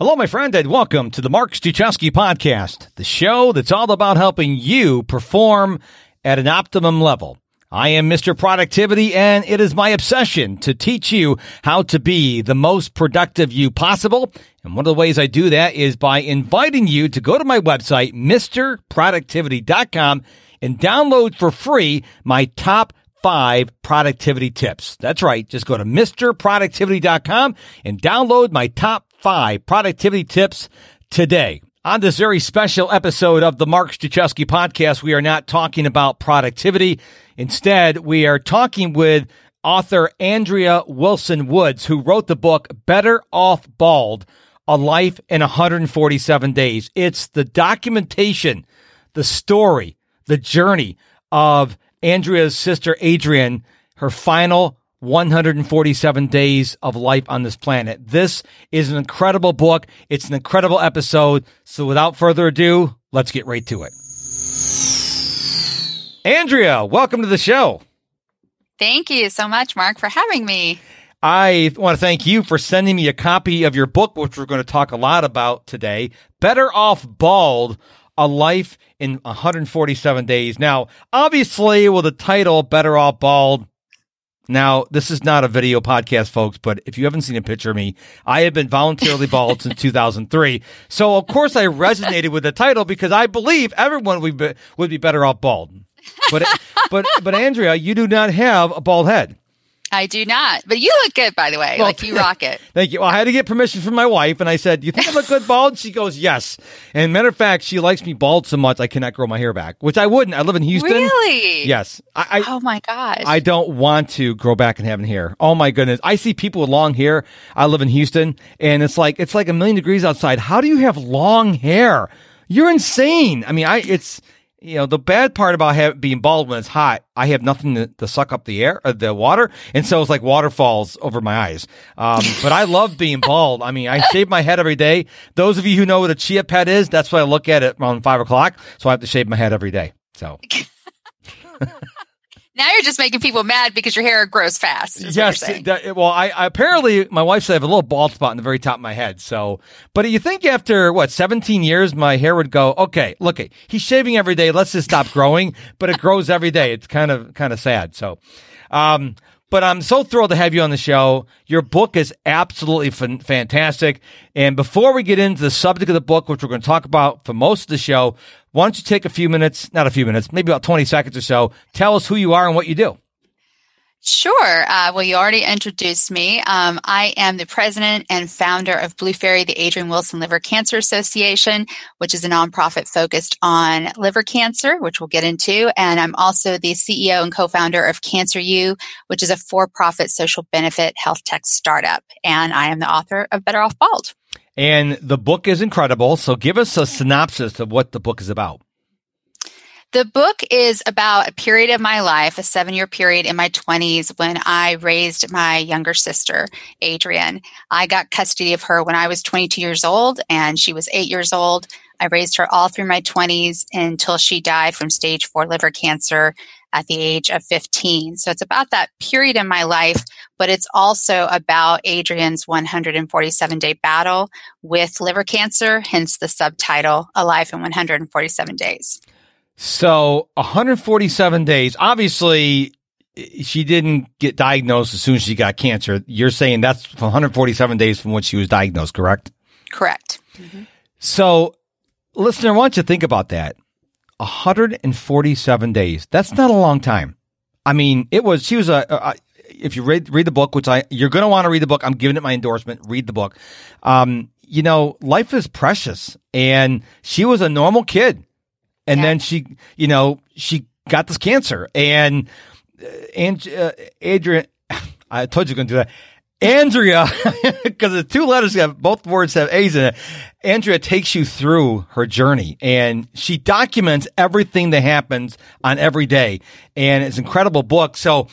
Hello, my friend, and welcome to the Mark Struczewski podcast, the show that's all about helping you perform at an optimum level. I am Mr. Productivity, and it is my obsession to teach you how to be the most productive you possible. And one of the ways I do that is by inviting you to go to my website, MrProductivity.com, and download for free my top five productivity tips. That's right. Just go to MrProductivity.com and download my top five productivity tips today. On this very special episode of the Mark Struczewski podcast, we are not talking about productivity. Instead, we are talking with author Andrea Wilson Woods, who wrote the book Better Off Bald, A Life in 147 Days. It's the documentation, the story, the journey of Andrea's sister Adrienne, her final 147 days of life on this planet. This is an incredible book. It's an incredible episode. So without further ado, let's get right to it. Andrea, welcome to the show. Thank you so much, Mark, for having me. I want to thank you for sending me a copy of your book, which we're going to talk a lot about today. Better Off Bald, A Life in 147 Days. Now, obviously, with the title Better Off Bald, now, this is not a video podcast, folks, but if you haven't seen a picture of me, I have been voluntarily bald since 2003. So, of course, I resonated with the title because I believe everyone would be, would be better off bald. But, but, but Andrea, you do not have a bald head. I do not, but you look good, by the way. Well, like you rock it. Thank you. Well, I had to get permission from my wife, and I said, "Do you think I look good bald?" She goes, "Yes." And matter of fact, she likes me bald so much I cannot grow my hair back, which I wouldn't. I live in Houston. Really? Yes. I, I oh my gosh. I don't want to grow back and have hair. Oh my goodness. I see people with long hair. I live in Houston, and it's like it's like a million degrees outside. How do you have long hair? You're insane. I mean, I it's you know, the bad part about have, being bald when it's hot, I have nothing to, to suck up the air, uh, the water, and so it's like waterfalls over my eyes. Um, but I love being bald. I mean, I shave my head every day. Those of you who know what a chia pet is, that's what I look at it around five o'clock. So I have to shave my head every day. So. Now you're just making people mad because your hair grows fast. Yes. That, well, I, I, apparently my wife said I have a little bald spot in the very top of my head. So, but you think after what 17 years, my hair would go, okay, look, he's shaving every day. Let's just stop growing. But it grows every day. It's kind of kind of sad. So, um, but I'm so thrilled to have you on the show. Your book is absolutely fantastic. And before we get into the subject of the book, which we're going to talk about for most of the show, why don't you take a few minutes, not a few minutes, maybe about 20 seconds or so, tell us who you are and what you do. Sure. Uh, well, you already introduced me. Um, I am the president and founder of Blue Faery, the Adrienne Wilson Liver Cancer Association, which is a nonprofit focused on liver cancer, which we'll get into. And I'm also the CEO and co-founder of Cancer U, which is a for-profit social benefit health tech startup. And I am the author of Better Off Bald. And the book is incredible. So give us a synopsis of what the book is about. The book is about a period of my life, a seven year period in my 20s when I raised my younger sister, Adrienne. I got custody of her when I was 22 years old and she was eight years old. I raised her all through my 20s until she died from stage four liver cancer at the age of 15. So it's about that period in my life, but it's also about Adrienne's 147 day battle with liver cancer, hence the subtitle, A Life in 147 Days. So 147 days. Obviously, she didn't get diagnosed as soon as she got cancer. You're saying that's 147 days from when she was diagnosed, correct? Correct. Mm-hmm. So, listener, I want you to think about that. 147 days. That's not a long time. I mean, it was, she was a, a if you read, read the book, which I, you're going to want to read the book. I'm giving it my endorsement. Read the book. Um, you know, life is precious and she was a normal kid and yeah. then she, you know, she got this cancer, and uh, and uh, Adrienne, I told you going to do that. Andrea, because the two letters have both words have A's in it. Andrea takes you through her journey and she documents everything that happens on every day. And it's an incredible book. So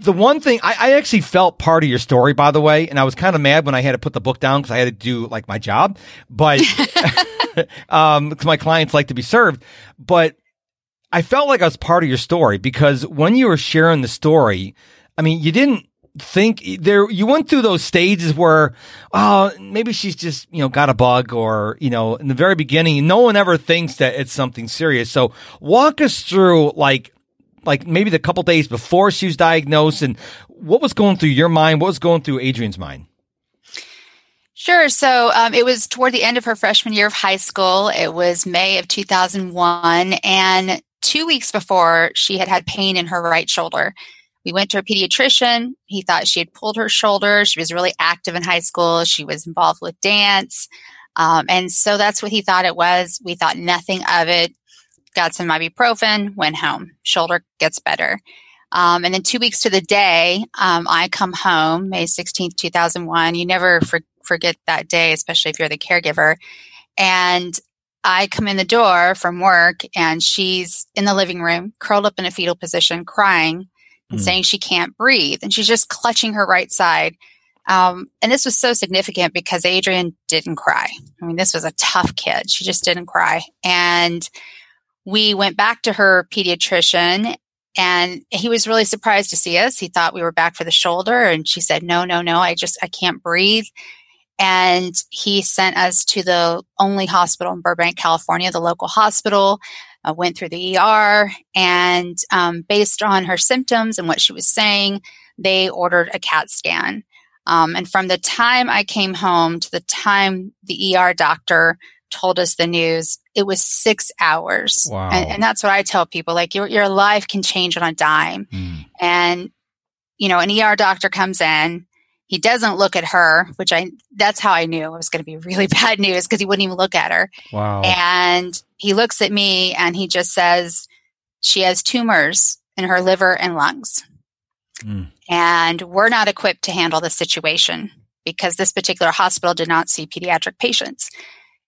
the one thing I, I, actually felt part of your story, by the way, and I was kind of mad when I had to put the book down because I had to do like my job, but um, cause my clients like to be served. But I felt like I was part of your story because when you were sharing the story, I mean, you didn't think there you went through those stages where oh maybe she's just you know got a bug or you know in the very beginning no one ever thinks that it's something serious so walk us through like like maybe the couple days before she was diagnosed and what was going through your mind what was going through Adrienne's mind Sure. So um, it was toward the end of her freshman year of high school. It was May of 2001. And two weeks before, she had had pain in her right shoulder. We went to a pediatrician. He thought she had pulled her shoulder. She was really active in high school. She was involved with dance. Um, and so that's what he thought it was. We thought nothing of it. Got some ibuprofen, went home. Shoulder gets better. Um, and then two weeks to the day, um, I come home, May 16th, 2001. You never for- forget that day, especially if you're the caregiver. And I come in the door from work and she's in the living room, curled up in a fetal position, crying and mm. saying she can't breathe. And she's just clutching her right side. Um, and this was so significant because Adrienne didn't cry. I mean, this was a tough kid. She just didn't cry. And we went back to her pediatrician and he was really surprised to see us. He thought we were back for the shoulder. And she said, no, no, no, I just, I can't breathe. And he sent us to the only hospital in Burbank, California, the local hospital. I went through the ER, and um, based on her symptoms and what she was saying, they ordered a CAT scan. Um, and from the time I came home to the time the ER doctor told us the news, it was six hours. Wow. And, and that's what I tell people like, your, your life can change on a dime. Mm. And, you know, an ER doctor comes in, he doesn't look at her, which I that's how I knew it was going to be really bad news because he wouldn't even look at her. Wow. And he looks at me and he just says she has tumors in her liver and lungs. Mm. And we're not equipped to handle the situation because this particular hospital did not see pediatric patients.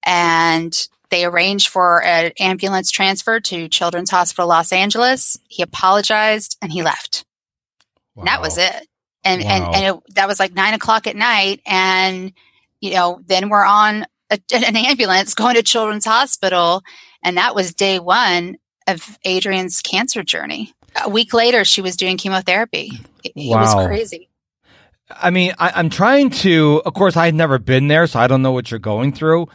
And they arranged for an ambulance transfer to Children's Hospital Los Angeles. He apologized and he left. Wow. And that was it and wow. and and it, that was like nine o'clock at night, and you know then we're on a, an ambulance going to Children's Hospital, and that was day one of Adrienne's cancer journey. A week later, she was doing chemotherapy. It, wow. it was crazy. I mean, I, I'm trying to. Of course, I had never been there, so I don't know what you're going through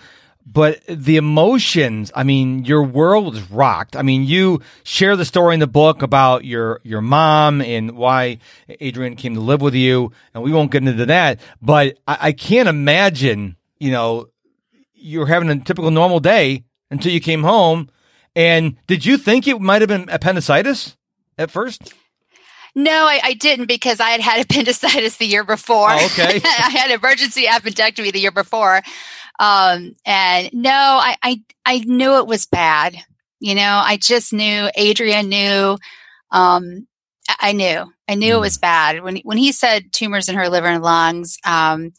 but the emotions i mean your world was rocked i mean you share the story in the book about your your mom and why Adrienne came to live with you and we won't get into that but i, I can't imagine you know you're having a typical normal day until you came home and did you think it might have been appendicitis at first no, I, I, didn't because I had had appendicitis the year before. Oh, okay. I had emergency appendectomy the year before. Um, and no, I, I, I knew it was bad. You know, I just knew Adrienne knew, um, I knew, I knew mm. it was bad when, when he said tumors in her liver and lungs. Um,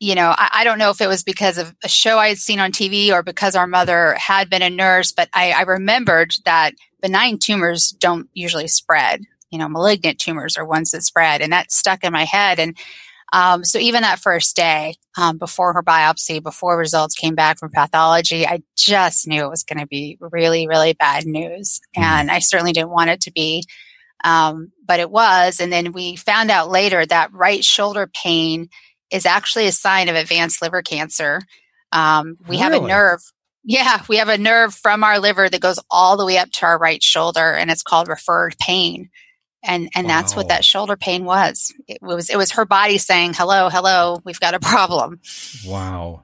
you know, I, I, don't know if it was because of a show I had seen on TV or because our mother had been a nurse, but I, I remembered that benign tumors don't usually spread. You know, malignant tumors are ones that spread, and that stuck in my head. And um, so even that first day, um, before her biopsy, before results came back from pathology, I just knew it was going to be really, really bad news. Mm-hmm. And I certainly didn't want it to be. Um, but it was. And then we found out later that right shoulder pain is actually a sign of advanced liver cancer. Um, we really? have a nerve. Yeah, we have a nerve from our liver that goes all the way up to our right shoulder and it's called referred pain and and wow. that's what that shoulder pain was it was it was her body saying hello hello we've got a problem wow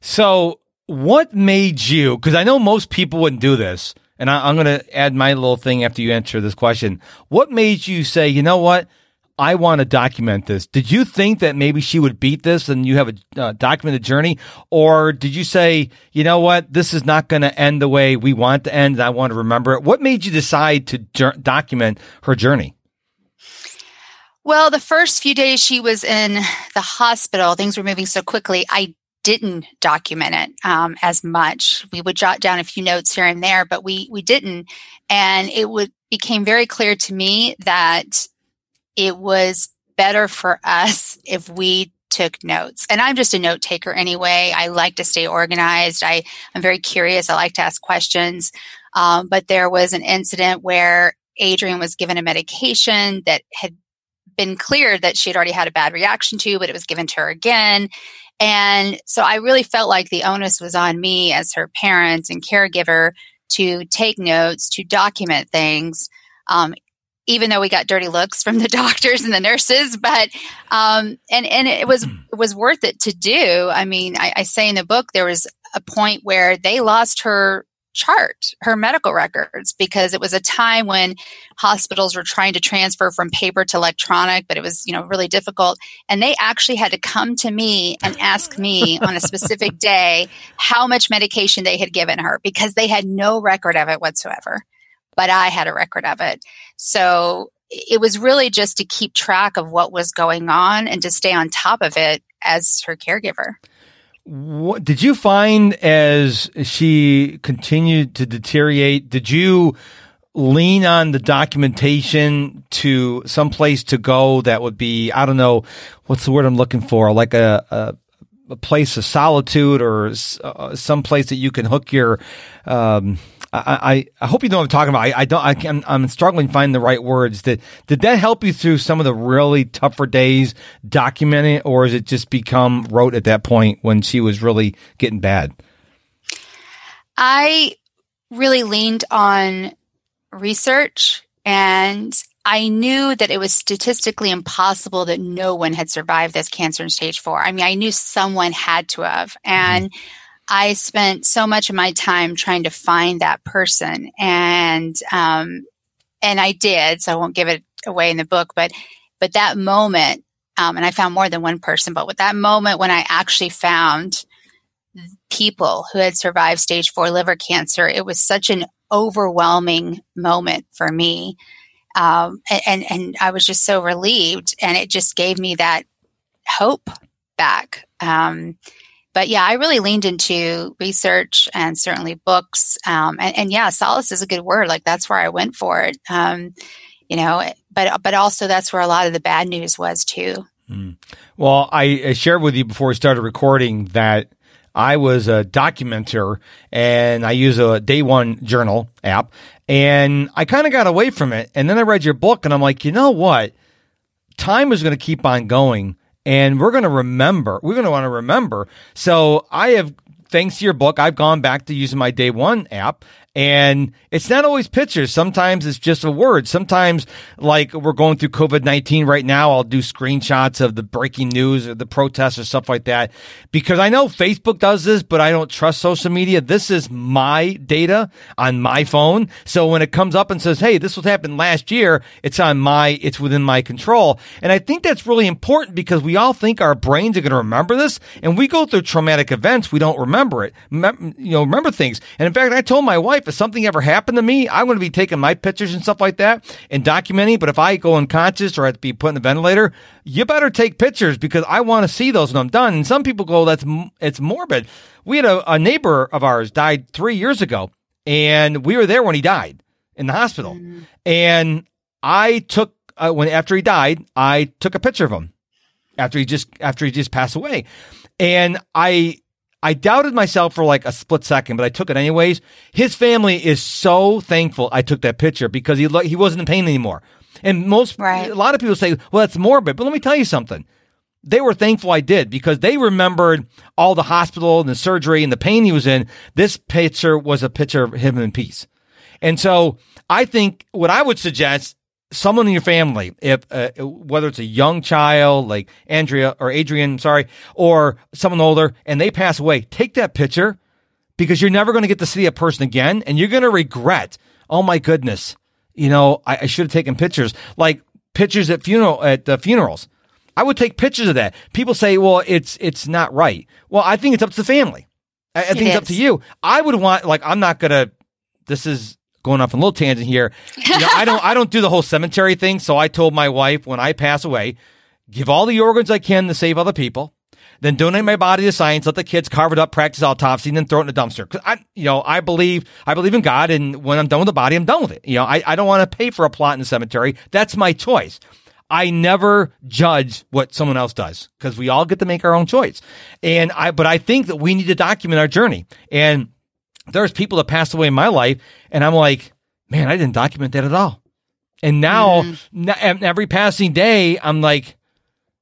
so what made you because i know most people wouldn't do this and I, i'm going to add my little thing after you answer this question what made you say you know what I want to document this. Did you think that maybe she would beat this and you have a uh, documented journey? Or did you say, you know what, this is not going to end the way we want to end and I want to remember it? What made you decide to document her journey? Well, the first few days she was in the hospital, things were moving so quickly. I didn't document it um, as much. We would jot down a few notes here and there, but we we didn't. And it would became very clear to me that it was better for us if we took notes. And I'm just a note taker anyway. I like to stay organized. I I'm very curious. I like to ask questions. Um, but there was an incident where Adrienne was given a medication that had been cleared that she had already had a bad reaction to, but it was given to her again. And so I really felt like the onus was on me as her parent and caregiver to take notes, to document things. Um, even though we got dirty looks from the doctors and the nurses, but um, and and it was it was worth it to do. I mean, I, I say in the book there was a point where they lost her chart, her medical records, because it was a time when hospitals were trying to transfer from paper to electronic, but it was, you know, really difficult. And they actually had to come to me and ask me on a specific day how much medication they had given her because they had no record of it whatsoever. But I had a record of it. So it was really just to keep track of what was going on and to stay on top of it as her caregiver. What did you find as she continued to deteriorate? Did you lean on the documentation to some place to go that would be I don't know what's the word I'm looking for like a, a a place of solitude or uh, some place that you can hook your um, I, I, I hope you know what I'm talking about. I, I don't. I can, I'm struggling to find the right words. Did did that help you through some of the really tougher days documenting, or is it just become rote at that point when she was really getting bad? I really leaned on research and I knew that it was statistically impossible that no one had survived this cancer in stage four. I mean, I knew someone had to have. And mm-hmm. I spent so much of my time trying to find that person, and um, and I did. So I won't give it away in the book, but but that moment, um, and I found more than one person. But with that moment when I actually found people who had survived stage four liver cancer, it was such an overwhelming moment for me, um, and and I was just so relieved, and it just gave me that hope back. Um, but yeah, I really leaned into research and certainly books. Um, and, and, yeah, solace is a good word. Like that's where I went for it. Um, you know, but but also that's where a lot of the bad news was too. Mm. Well, I, I shared with you before we started recording that I was a documenter and I use a day one journal app and I kind of got away from it. And then I read your book and I'm like, you know what? Time is going to keep on going and we're going to remember. We're going to want to remember. So I have, thanks to your book, I've gone back to using my day one app and it's not always pictures. Sometimes it's just a word. Sometimes, like we're going through COVID 19 right now, I'll do screenshots of the breaking news or the protests or stuff like that because I know Facebook does this, but I don't trust social media. This is my data on my phone. So when it comes up and says, Hey, this was happened last year, it's on my, it's within my control. And I think that's really important because we all think our brains are going to remember this and we go through traumatic events. We don't remember it, you know, remember things. And in fact, I told my wife, if something ever happened to me, I'm going to be taking my pictures and stuff like that and documenting. But if I go unconscious or I have to be put in the ventilator, you better take pictures because I want to see those when I'm done. And some people go, that's, it's morbid. We had a, a neighbor of ours died three years ago and we were there when he died in the hospital. Mm. And I took, uh, when after he died, I took a picture of him after he just, after he just passed away. And I, I doubted myself for like a split second, but I took it anyways. His family is so thankful I took that picture because he he wasn't in pain anymore. And most right. a lot of people say, "Well, that's morbid," but let me tell you something. They were thankful I did because they remembered all the hospital and the surgery and the pain he was in. This picture was a picture of him in peace. And so I think what I would suggest someone in your family, if uh, whether it's a young child like Andrea or Adrienne, sorry, or someone older, and they pass away, take that picture because you're never going to get to see a person again, and you're going to regret. Oh my goodness, you know, I, I should have taken pictures, like pictures at funeral at the funerals. I would take pictures of that. People say, "Well, it's it's not right." Well, I think it's up to the family. I, I think it's up to you. I would want like I'm not gonna. This is going off on a little tangent here. You know, I don't I don't do the whole cemetery thing. So I told my wife when I pass away, give all the organs I can to save other people. Then donate my body to science, let the kids carve it up, practice autopsy, and then throw it in a dumpster. Cause I, you know, I believe, I believe in God. And when I'm done with the body, I'm done with it. You know, I, I don't want to pay for a plot in the cemetery. That's my choice. I never judge what someone else does because we all get to make our own choice. And I, but I think that we need to document our journey. And there's people that passed away in my life, and I'm like, man, I didn't document that at all. And now, mm-hmm. every passing day, I'm like,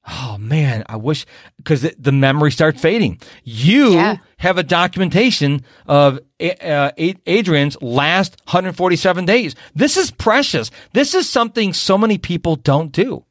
oh man, I wish because the memory starts fading. You yeah. have a documentation of uh, Adrienne's last 147 days. This is precious. This is something so many people don't do.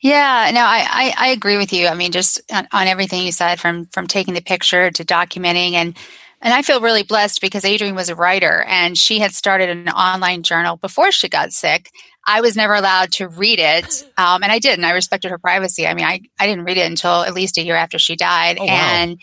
Yeah, no, I, I, I agree with you. I mean, just on, on, everything you said, from from taking the picture to documenting, and and I feel really blessed because Adrienne was a writer and she had started an online journal before she got sick. I was never allowed to read it, um, and I didn't. I respected her privacy. I mean, I I didn't read it until at least a year after she died, oh, wow. and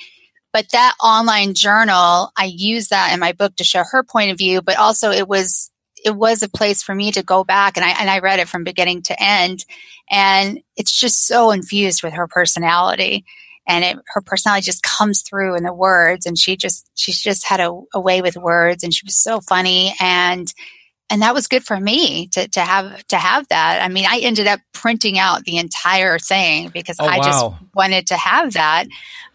but that online journal, I used that in my book to show her point of view, but also it was it was a place for me to go back and I and I read it from beginning to end and it's just so infused with her personality and it, her personality just comes through in the words and she just she's just had a, a, way with words and she was so funny and and that was good for me to, to have to have that i mean i ended up printing out the entire thing because oh, i wow. just wanted to have that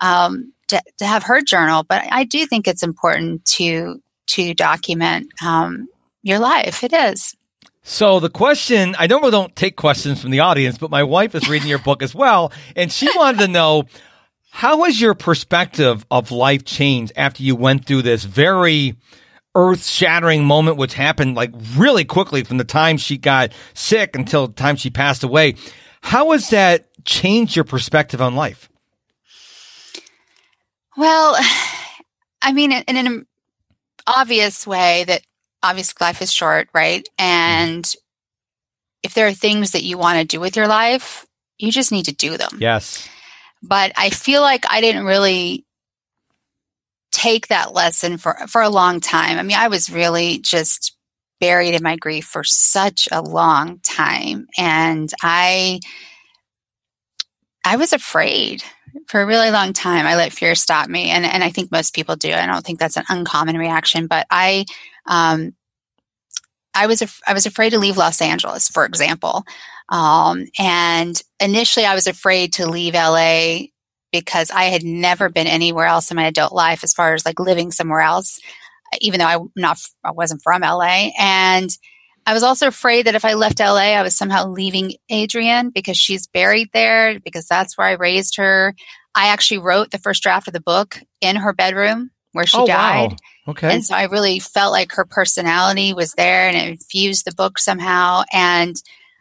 um, to, to have her journal but i do think it's important to to document um, your life. It is. So the question, I normally don't take questions from the audience, but my wife is reading your book as well, and she wanted to know how has your perspective of life changed after you went through this very earth-shattering moment, which happened like really quickly from the time she got sick until the time she passed away. How has that changed your perspective on life? Well, I mean, in an obvious way that obviously life is short, right? Mm-hmm. And if there are things that you want to do with your life, you just need to do them. Yes. But I feel like I didn't really take that lesson for for a long time. I mean, I was really just buried in my grief for such a long time and I I was afraid for a really long time. I let fear stop me and and I think most people do. I don't think that's an uncommon reaction, but I um, I was af- I was afraid to leave Los Angeles, for example, um, and initially I was afraid to leave LA because I had never been anywhere else in my adult life as far as like living somewhere else, even though I not I wasn't from LA, and I was also afraid that if I left LA, I was somehow leaving Adrienne because she's buried there because that's where I raised her. I actually wrote the first draft of the book in her bedroom where she oh, died. Wow. Okay. And so I really felt like her personality was there and it infused the book somehow. And,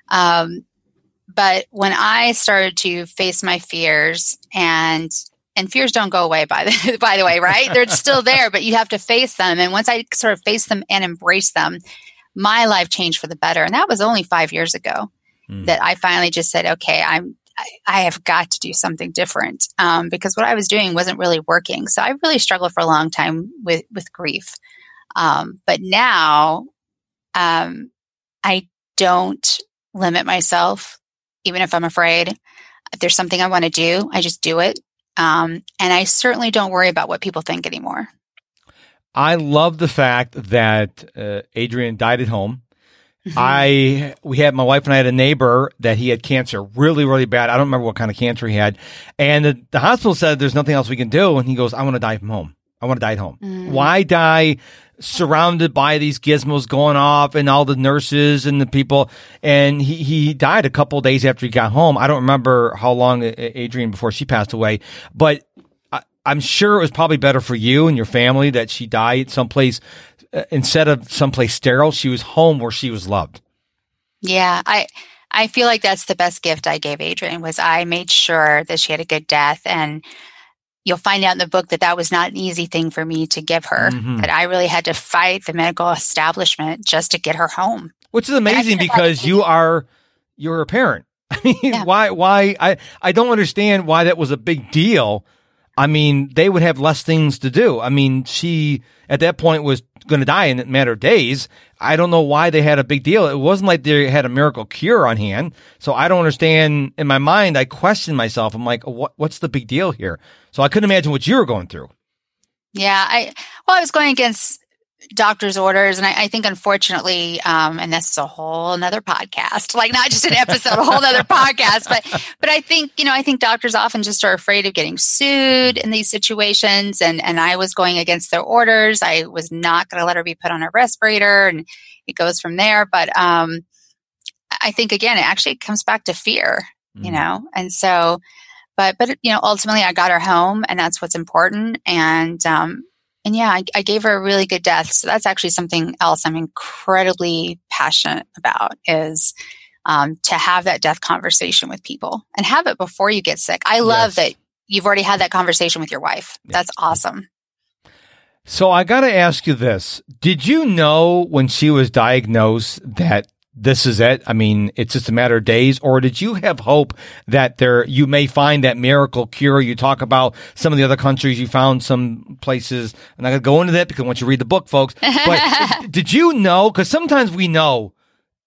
um, but when I started to face my fears and, and fears don't go away by the, by the way, right? They're still there, but you have to face them. And once I sort of face them and embrace them, my life changed for the better. And that was only five years ago mm. that I finally just said, okay, I'm, I, have got to do something different um, because what I was doing wasn't really working. So I really struggled for a long time with with grief. Um, but now um, I don't limit myself, even if I'm afraid. If there's something I want to do, I just do it. Um, and I certainly don't worry about what people think anymore. I love the fact that uh, Adrienne died at home. Mm-hmm. I we had my wife and I had a neighbor that he had cancer really really bad. I don't remember what kind of cancer he had, and the, the hospital said there's nothing else we can do. And he goes, I want to die from home. I want to die at home. Mm. Why die surrounded by these gizmos going off and all the nurses and the people? And he he died a couple days after he got home. I don't remember how long Adrienne before she passed away, but I'm sure it was probably better for you and your family that she died someplace uh, instead of someplace sterile, she was home where she was loved. Yeah, I I feel like that's the best gift I gave Adrienne was I made sure that she had a good death and you'll find out in the book that that was not an easy thing for me to give her mm-hmm. that I really had to fight the medical establishment just to get her home. Which is amazing because like, you are you're a parent. I mean, yeah. why why I I don't understand why that was a big deal. I mean, they would have less things to do. I mean, she at that point was going to die in a matter of days. I don't know why they had a big deal. It wasn't like they had a miracle cure on hand. So I don't understand. In my mind, I question myself. I'm like, what, what's the big deal here? So I couldn't imagine what you were going through. Yeah, I well, I was going against doctor's orders and I, I think unfortunately um, and this is a whole another podcast like not just an episode a whole other podcast but but i think you know i think doctors often just are afraid of getting sued in these situations and and i was going against their orders i was not going to let her be put on a respirator and it goes from there but um I think again, it actually comes back to fear, Mm. you know? And so, but, but, you know, ultimately I got her home and that's what's important. And, um, and yeah, I, I gave her a really good death. So that's actually something else I'm incredibly passionate about is, um, to have that death conversation with people and have it before you get sick. I love Yes. that you've already had that conversation with your wife. That's awesome. So I got to ask you this. Did you know when she was diagnosed that this is it? I mean, it's just a matter of days or did you have hope that there you may find that miracle cure? You talk about some of the other countries you found some places. I'm not going to go into that because once you read the book, folks, but did you know cuz sometimes we know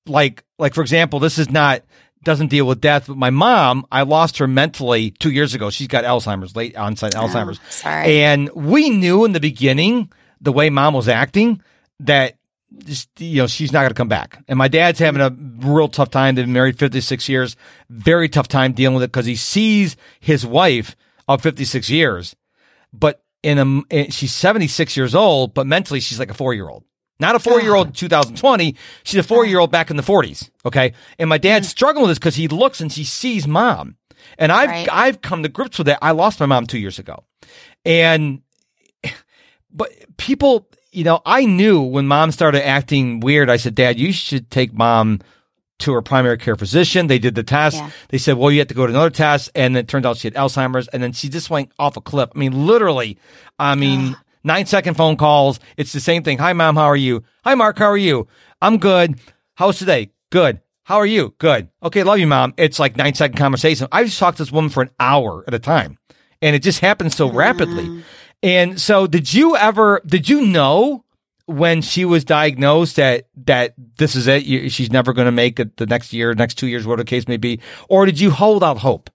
like like for example, this is not doesn't deal with death, but my mom, I lost her mentally 2 years ago. She's got Alzheimer's, late onset oh, Alzheimer's. Oh, sorry. And we knew in the beginning, the way mom was acting, that just, you know she's not going to come back. And my dad's having a real tough time. They've been married 56 years. Very tough time dealing with it because he sees his wife of 56 years, but in a she's 76 years old, but mentally she's like a four year old. Not a four year old in 2020. She's a four year old back in the 40s. Okay. And my dad's mm. struggling with this because he looks and he sees mom. And I've Right. I've come to grips with it. I lost my mom two years ago. And but people, you know, I knew when mom started acting weird, I said, Dad, you should take mom to her primary care physician. They did the test. Yeah. They said, well, you have to go to another test. And then it turned out she had Alzheimer's. And then she just went off a cliff. I mean, literally, I mean, nine second phone calls. It's the same thing. Hi, mom. How are you? Hi, Mark. How are you? I'm good. How's today? Good. How are you? Good. Okay. Love you, mom. It's like nine second conversation. I just talked to this woman for an hour at a time and it just happened so rapidly. Mm. And so did you ever, did you know when she was diagnosed that, that this is it? You, she's never going to make it the next year, next two years, whatever the case may be. Or did you hold out hope?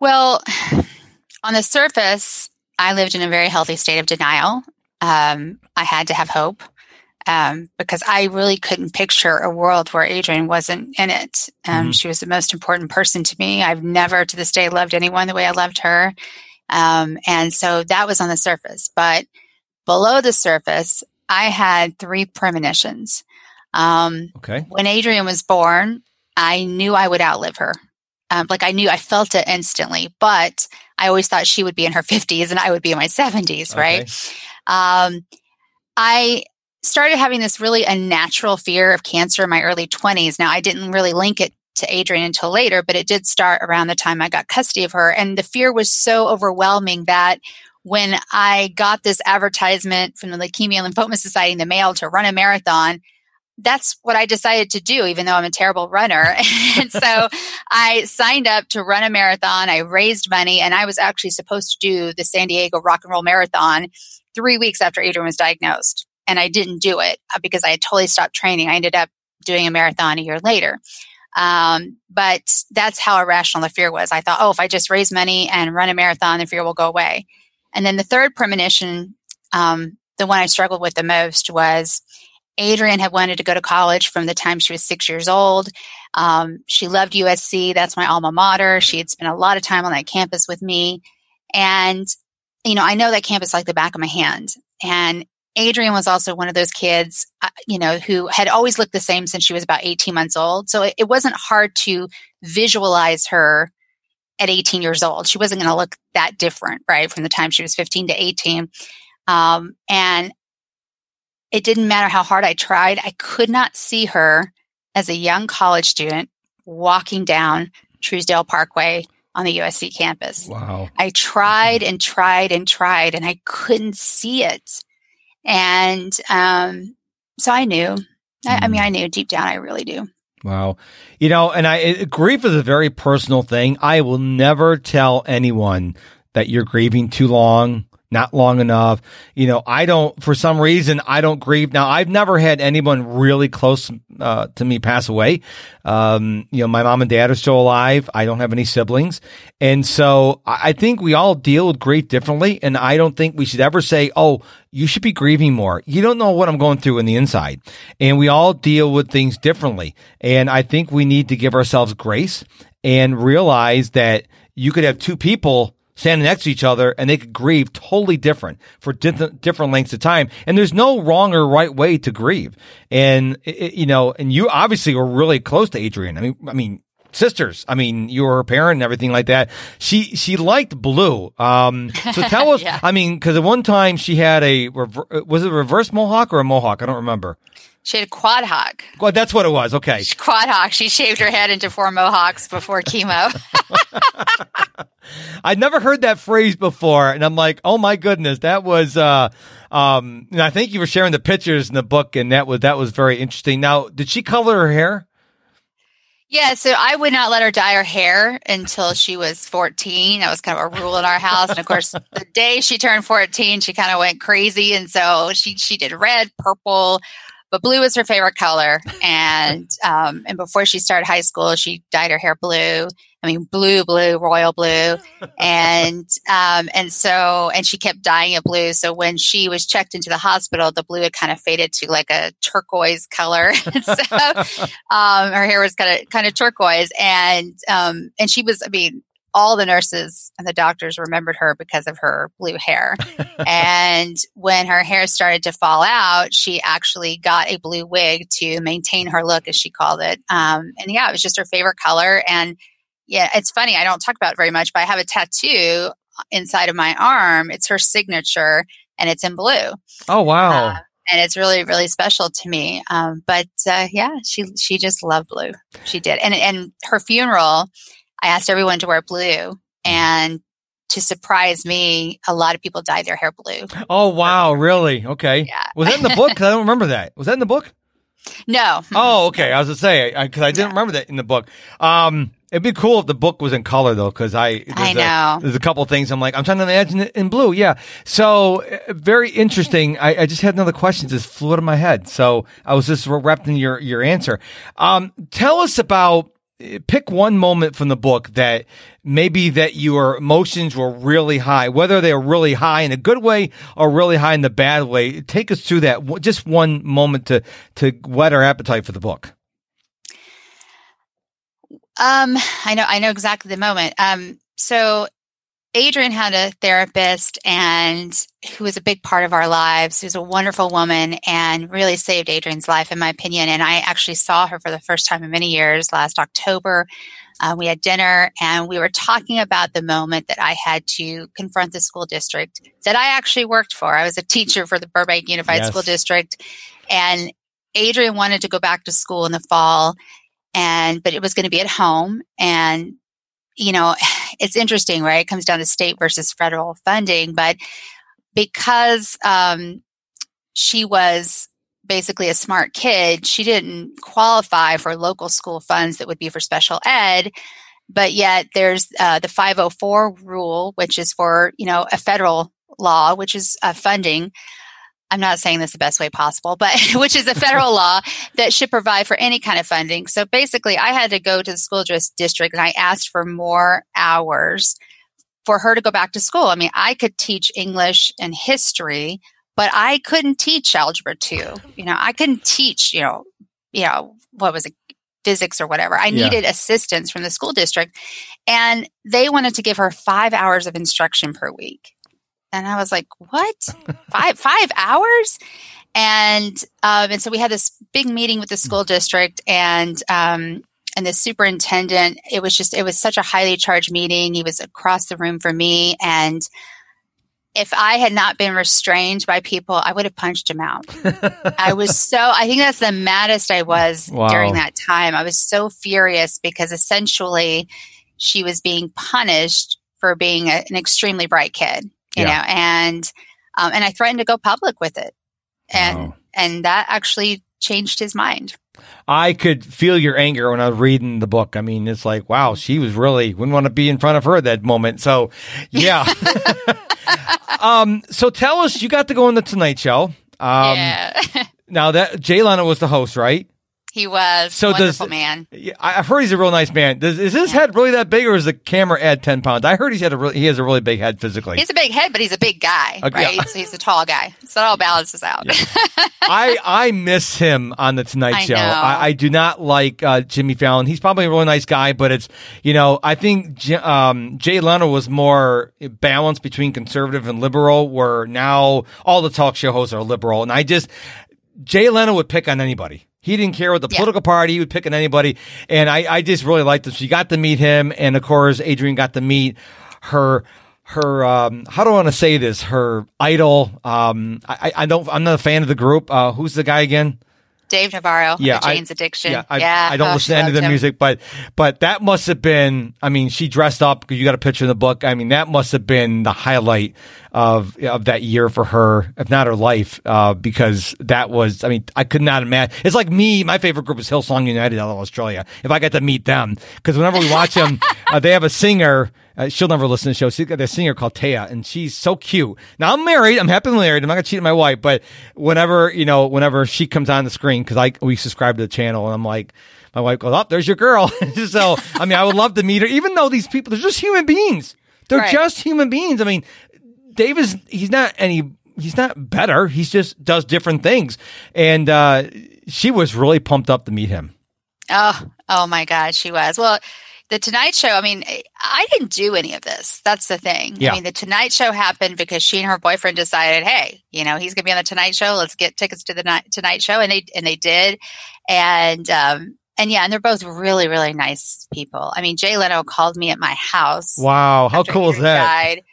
Well, on the surface, I lived in a very healthy state of denial. Um, I had to have hope um, because I really couldn't picture a world where Adrienne wasn't in it. Um, Mhm. She was the most important person to me. I've never to this day loved anyone the way I loved her. Um, and so that was on the surface. But below the surface, I had three premonitions. Um, Okay. when Adrienne was born, I knew I would outlive her. Um, like I knew, I felt it instantly, but I always thought she would be in her 50s and I would be in my 70s, right? Um, I started having this really unnatural fear of cancer in my early 20s. Now, I didn't really link it to Adrienne until later, but it did start around the time I got custody of her. And the fear was so overwhelming that when I got this advertisement from the Leukemia and Lymphoma Society in the mail to run a marathon, that's what I decided to do, even though I'm a terrible runner. and so I signed up to run a marathon. I raised money and I was actually supposed to do the San Diego Rock and Roll Marathon three weeks after Adrienne was diagnosed. And I didn't do it uh, because I had totally stopped training. I ended up doing a marathon a year later. Um, but that's how irrational the fear was. I thought, oh, if I just raise money and run a marathon, the fear will go away. And then the third premonition, um, the one I struggled with the most was Adrienne had wanted to go to college from the time she was six years old. Um, she loved USC. That's my alma mater. She had spent a lot of time on that campus with me. And, you know, I know that campus like the back of my hand. And Adrienne was also one of those kids, uh, you know, who had always looked the same since she was about 18 months old. So it, it wasn't hard to visualize her at 18 years old. She wasn't going to look that different, right, from the time she was 15 to 18. Um, and it didn't matter how hard I tried, I could not see her as a young college student walking down Trousdale Parkway on the USC campus. Wow. I tried and tried and tried, and I couldn't see it. And um, so I knew. I, I mean, I knew deep down, I really do. Wow. You know, and I it, grief is a very personal thing. I will never tell anyone that you're grieving too long, not long enough. You know, I don't for some reason I don't grieve. Now, I've never had anyone really close uh, to me pass away. Um, you know, my mom and dad are still alive. I don't have any siblings. And so I I think we all deal with grief differently. And I don't think we should ever say, Oh, you should be grieving more. You don't know what I'm going through in the inside. And we all deal with things differently. And I think we need to give ourselves grace and realize that you could have two people standing next to each other and they could grieve totally different for different, different lengths of time. And there's no wrong or right way to grieve. And, it, you know, and you obviously were really close to Adrienne. I mean, I mean, sisters. I mean, you were her parent and everything like that. She, she liked blue. Um, so tell us, Yeah. I mean, cause at one time she had a, was it a reverse mohawk or a mohawk? I don't remember. She had a quad hawk. Well, that's what it was. Okay. Quad hawk. She shaved her head into four mohawks before chemo. I'd never heard that phrase before, and I'm like, oh my goodness, that was. Uh, um, and I think you were sharing the pictures in the book, and that was that was very interesting. Now, did she color her hair? Yeah, so I would not let her dye her hair until she was 14. That was kind of a rule in our house. And of course, the day she turned 14, she kind of went crazy. And so she, she did red, purple, but blue was her favorite color. And, um, and before she started high school, she dyed her hair blue. I mean, blue, blue, royal blue. And, um, and so, and she kept dyeing it blue. So when she was checked into the hospital, the blue had kind of faded to like a turquoise color. so, um, her hair was kind of, kind of turquoise. And, um, and she was, I mean, all the nurses and the doctors remembered her because of her blue hair. and when her hair started to fall out, she actually got a blue wig to maintain her look, as she called it. Um, and yeah, it was just her favorite color. And yeah, it's funny. I don't talk about it very much, but I have a tattoo inside of my arm. It's her signature and it's in blue. Oh wow! Uh, and it's really, really special to me. Um, but uh, yeah, she she just loved blue. She did. And and her funeral, I asked everyone to wear blue, and to surprise me, a lot of people dyed their hair blue. oh wow! Really? Okay. Yeah. Was that in the book? 'Cause I don't remember that. Was that in the book? No, Oh, okay. I was to say because I, didn't remember that in the book. Um, it'd be cool if the book was in color though, because I there's I a- know. there's a couple things I'm like I'm trying to imagine it in blue. Yeah. So uh, very interesting. I, I just had another question just flew out of my head. So I was just wrapped in your your answer. Um, tell us about. Pick one moment from the book that maybe that your emotions were really high, whether they were really high in a good way or really high in the bad way. Take us through that. Just one moment to to whet our appetite for the book. Um, I know, I know exactly the moment. Um, so Adrienne had a therapist and who was a big part of our lives. She was a wonderful woman and really saved Adrienne's life, in my opinion. And I actually saw her for the first time in many years last October. Uh, we had dinner and we were talking about the moment that I had to confront the school district that I actually worked for. I was a teacher for the Burbank Unified Yes. School District and Adrienne wanted to go back to school in the fall and but it was going to be at home and you know it's interesting right? It comes down to state versus federal funding but because um, she was basically a smart kid she didn't qualify for local school funds that would be for special ed but yet there's uh, the 504 rule which is for you know a federal law which is uh, funding i'm not saying this the best way possible but which is a federal law that should provide for any kind of funding. So basically, I had to go to the school district and I asked for more hours for her to go back to school. I mean, I could teach English and history, but I couldn't teach algebra two. You know, I couldn't teach, you know, you know, what was it? Physics or whatever. I Yeah. needed assistance from the school district. And they wanted to give her five hours of instruction per week. And I was like, what? five five hours? and um, and so we had this big meeting with the school district and um, and the superintendent. It was just it was such a highly charged meeting. He was across the room from me, and if I had not been restrained by people, I would have punched him out. I was so I think that's the maddest I was Wow. during that time. I was so furious because essentially she was being punished for being a, an extremely bright kid, you Yeah. know, and um, and I threatened to go public with it, and Wow. and that actually changed his mind. I could feel your anger when I was reading the book. I mean, it's like, wow, she was really wouldn't want to be in front of her at that moment. So, yeah. um. So tell us, you got to go on the Tonight Show. Um, yeah, Now that Jay Leno was the host, right? He was So does- wonderful man. I- I've heard he's a real nice man. Does, is his head really that big, or is the camera add ten pounds? I heard he's had a really, he has a really big head physically. He's a big head, but he's a big guy, Okay. right? So he's a tall guy. So it all balances out. I I miss him on the Tonight I Show. I, I do not like uh, Jimmy Fallon. He's probably a really nice guy, but it's you know I think J- um, Jay Leno was more balanced between conservative and liberal. Where now all the talk show hosts are liberal, and I just Jay Leno would pick on anybody. He didn't care what the Yeah. political party. He was picking anybody. And I, I just really liked this. She got to meet him. And of course, Adrienne got to meet her, her, um, how do I want to say this? Her idol. Um, I, I don't, I'm not a fan of the group. Uh, who's the guy again? Dave Navarro, Yeah, the I- Jane's Addiction. Yeah, I, I don't oh, listen to any of the him. music, but but that must have been. I mean, she dressed up because you got a picture in the book. I mean, that must have been the highlight of of that year for her, if not her life, uh, because that was. I mean, I could not imagine. It's like me. My favorite group is Hillsong United out of Australia. If I got to meet them, because whenever we watch them, uh, they have a singer. Uh, she'll never listen to the show. She's got a singer called Taya, and she's so cute. Now I'm married. I'm happily married. I'm not gonna cheat on my wife, but whenever you know, whenever she comes on the screen, because I we subscribe to the channel, and I'm like, my wife goes, "Oh, there's your girl." so I mean, I would love to meet her, even though these people they're just human beings. They're Right. just human beings. I mean, Dave is he's not any he's not better. He's just does different things, and uh, she was really pumped up to meet him. Oh, oh my God, she was. Well, the Tonight Show, I mean, I didn't do any of this. That's the thing. Yeah. I mean, the Tonight Show happened because she and her boyfriend decided, hey, you know, he's going to be on the Tonight Show. Let's get tickets to the Ni- Tonight Show. And they, and they did. And, um, and yeah, and they're both really, really nice people. I mean, Jay Leno called me at my house. Wow, how cool is that? Died.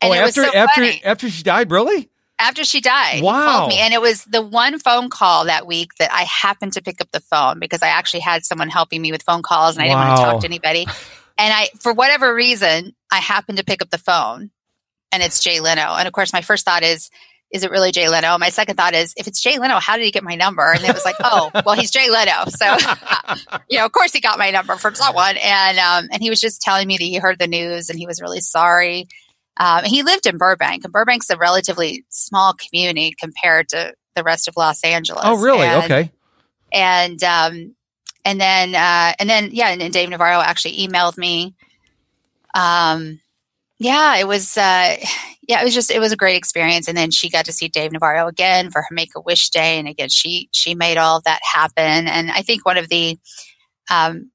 And oh, it was after so after funny. after she died, really? After she died. He Wow. called me, and it was the one phone call that week that I happened to pick up the phone because I actually had someone helping me with phone calls, and I didn't want to talk to anybody. And I, for whatever reason, I happened to pick up the phone, and it's Jay Leno. And of course, my first thought is. Is it really Jay Leno? My second thought is, if it's Jay Leno, how did he get my number? And it was like, oh, well, he's Jay Leno, so you know, of course, he got my number from someone. And um, and he was just telling me that he heard the news and he was really sorry. Um, he lived in Burbank, and Burbank's a relatively small community compared to the rest of Los Angeles. Oh, really? And- okay. And um, and then uh, and then yeah, and, and Dave Navarro actually emailed me. Um, yeah, it was uh, yeah, it was just it was a great experience. And then she got to see Dave Navarro again for her Make a Wish Day, and again she she made all of that happen. And I think one of the um,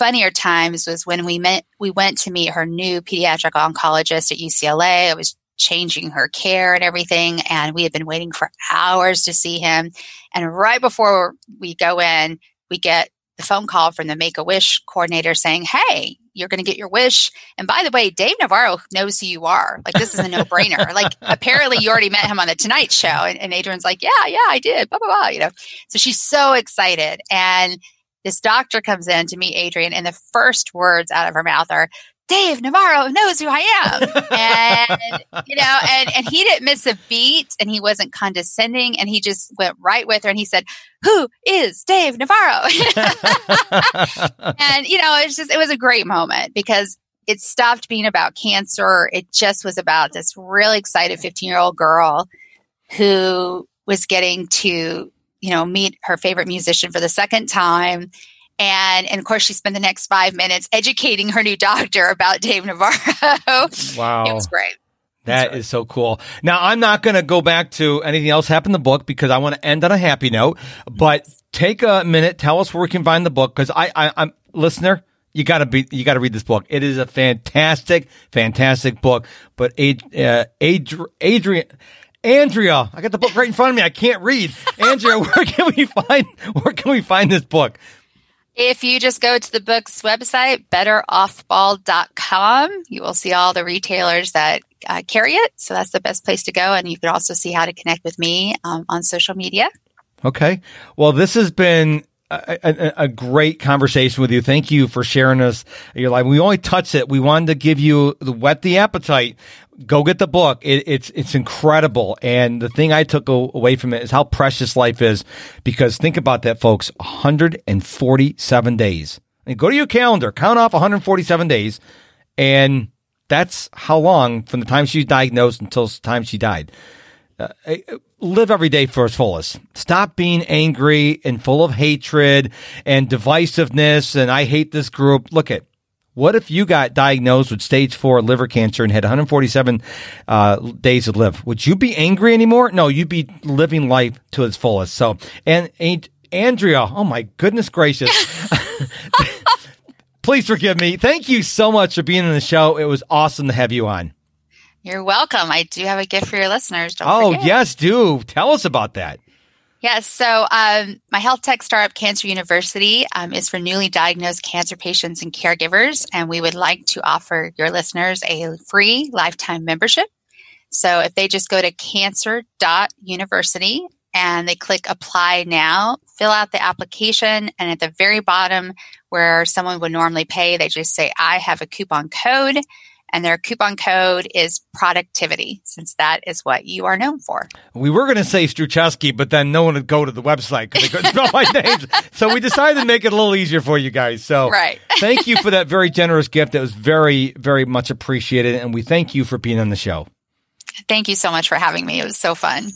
funnier times was when we met we went to meet her new pediatric oncologist at UCLA. I was changing her care and everything and we had been waiting for hours to see him. And right before we go in we get the phone call from the make a wish coordinator saying hey you're going to get your wish. And by the way dave navarro knows who you are. Like this is a no-brainer. Like apparently you already met him on the tonight show and, and Adrienne's like yeah yeah i did blah blah blah you know. So she's so excited. And this doctor comes in to meet Adrienne, and the first words out of her mouth are, Dave Navarro knows who I am. and, you know, and, and he didn't miss a beat and he wasn't condescending and he just went right with her and he said, Who is Dave Navarro? and, you know, it's just, it was a great moment because it stopped being about cancer. It just was about this really excited 15 year old girl who was getting to you know, meet her favorite musician for the second time. And, and of course, she spent the next five minutes educating her new doctor about Dave Navarro. wow. It was great. That is so cool. Now, I'm not going to go back to anything else happened in the book because I want to end on a happy note. But take a minute, tell us where we can find the book because I, I, I'm listener. You gotta be, you gotta read this book. It is a fantastic, fantastic book. But Ad, uh, Adri- Adrienne, Andrea, I got the book right in front of me. I can't read. Andrea, where can we find, where can we find this book? If you just go to the book's website, betteroffbald.com, you will see all the retailers that uh, carry it. So that's the best place to go. And you can also see how to connect with me um, on social media. Okay. Well, this has been a, a, a, great conversation with you. Thank you for sharing us your life. We only touched it. We wanted to give you the whet the appetite. Go get the book. It, it's it's incredible. And the thing I took away from it is how precious life is. Because think about that, folks. 147 days. Go to your calendar. Count off 147 days, and that's how long from the time she was diagnosed until the time she died. Uh, live every day for its fullest. Stop being angry and full of hatred and divisiveness. And I hate this group. Look at what if you got diagnosed with stage four liver cancer and had 147 uh, days to live? Would you be angry anymore? No, you'd be living life to its fullest. So, and, and Andrea, oh my goodness gracious. Please forgive me. Thank you so much for being on the show. It was awesome to have you on. You're welcome. I do have a gift for your listeners. Don't oh, forget. yes, do. Tell us about that. Yes. So, um, my health tech startup, Cancer University, um, is for newly diagnosed cancer patients and caregivers. And we would like to offer your listeners a free lifetime membership. So, if they just go to cancer.university and they click apply now, fill out the application, and at the very bottom where someone would normally pay, they just say, I have a coupon code and their coupon code is productivity since that is what you are known for. We were going to say Struczewski, but then no one would go to the website because they couldn't spell my name. So we decided to make it a little easier for you guys. So right. thank you for that very generous gift. That was very, very much appreciated. And we thank you for being on the show. Thank you so much for having me. It was so fun.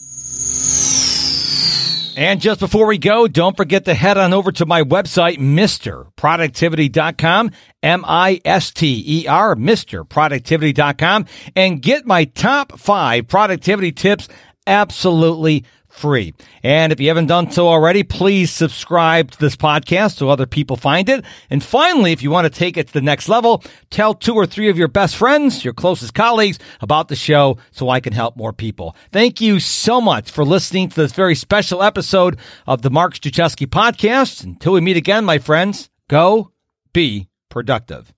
And just before we go, don't forget to head on over to my website, MisterProductivity.com, M-I-S-T-E-R, MisterProductivity.com, and get my top five productivity tips absolutely free. And if you haven't done so already, please subscribe to this podcast so other people find it. And finally, if you want to take it to the next level, tell two or three of your best friends, your closest colleagues about the show so I can help more people. Thank you so much for listening to this very special episode of the Mark Struczewski podcast. Until we meet again, my friends, go be productive.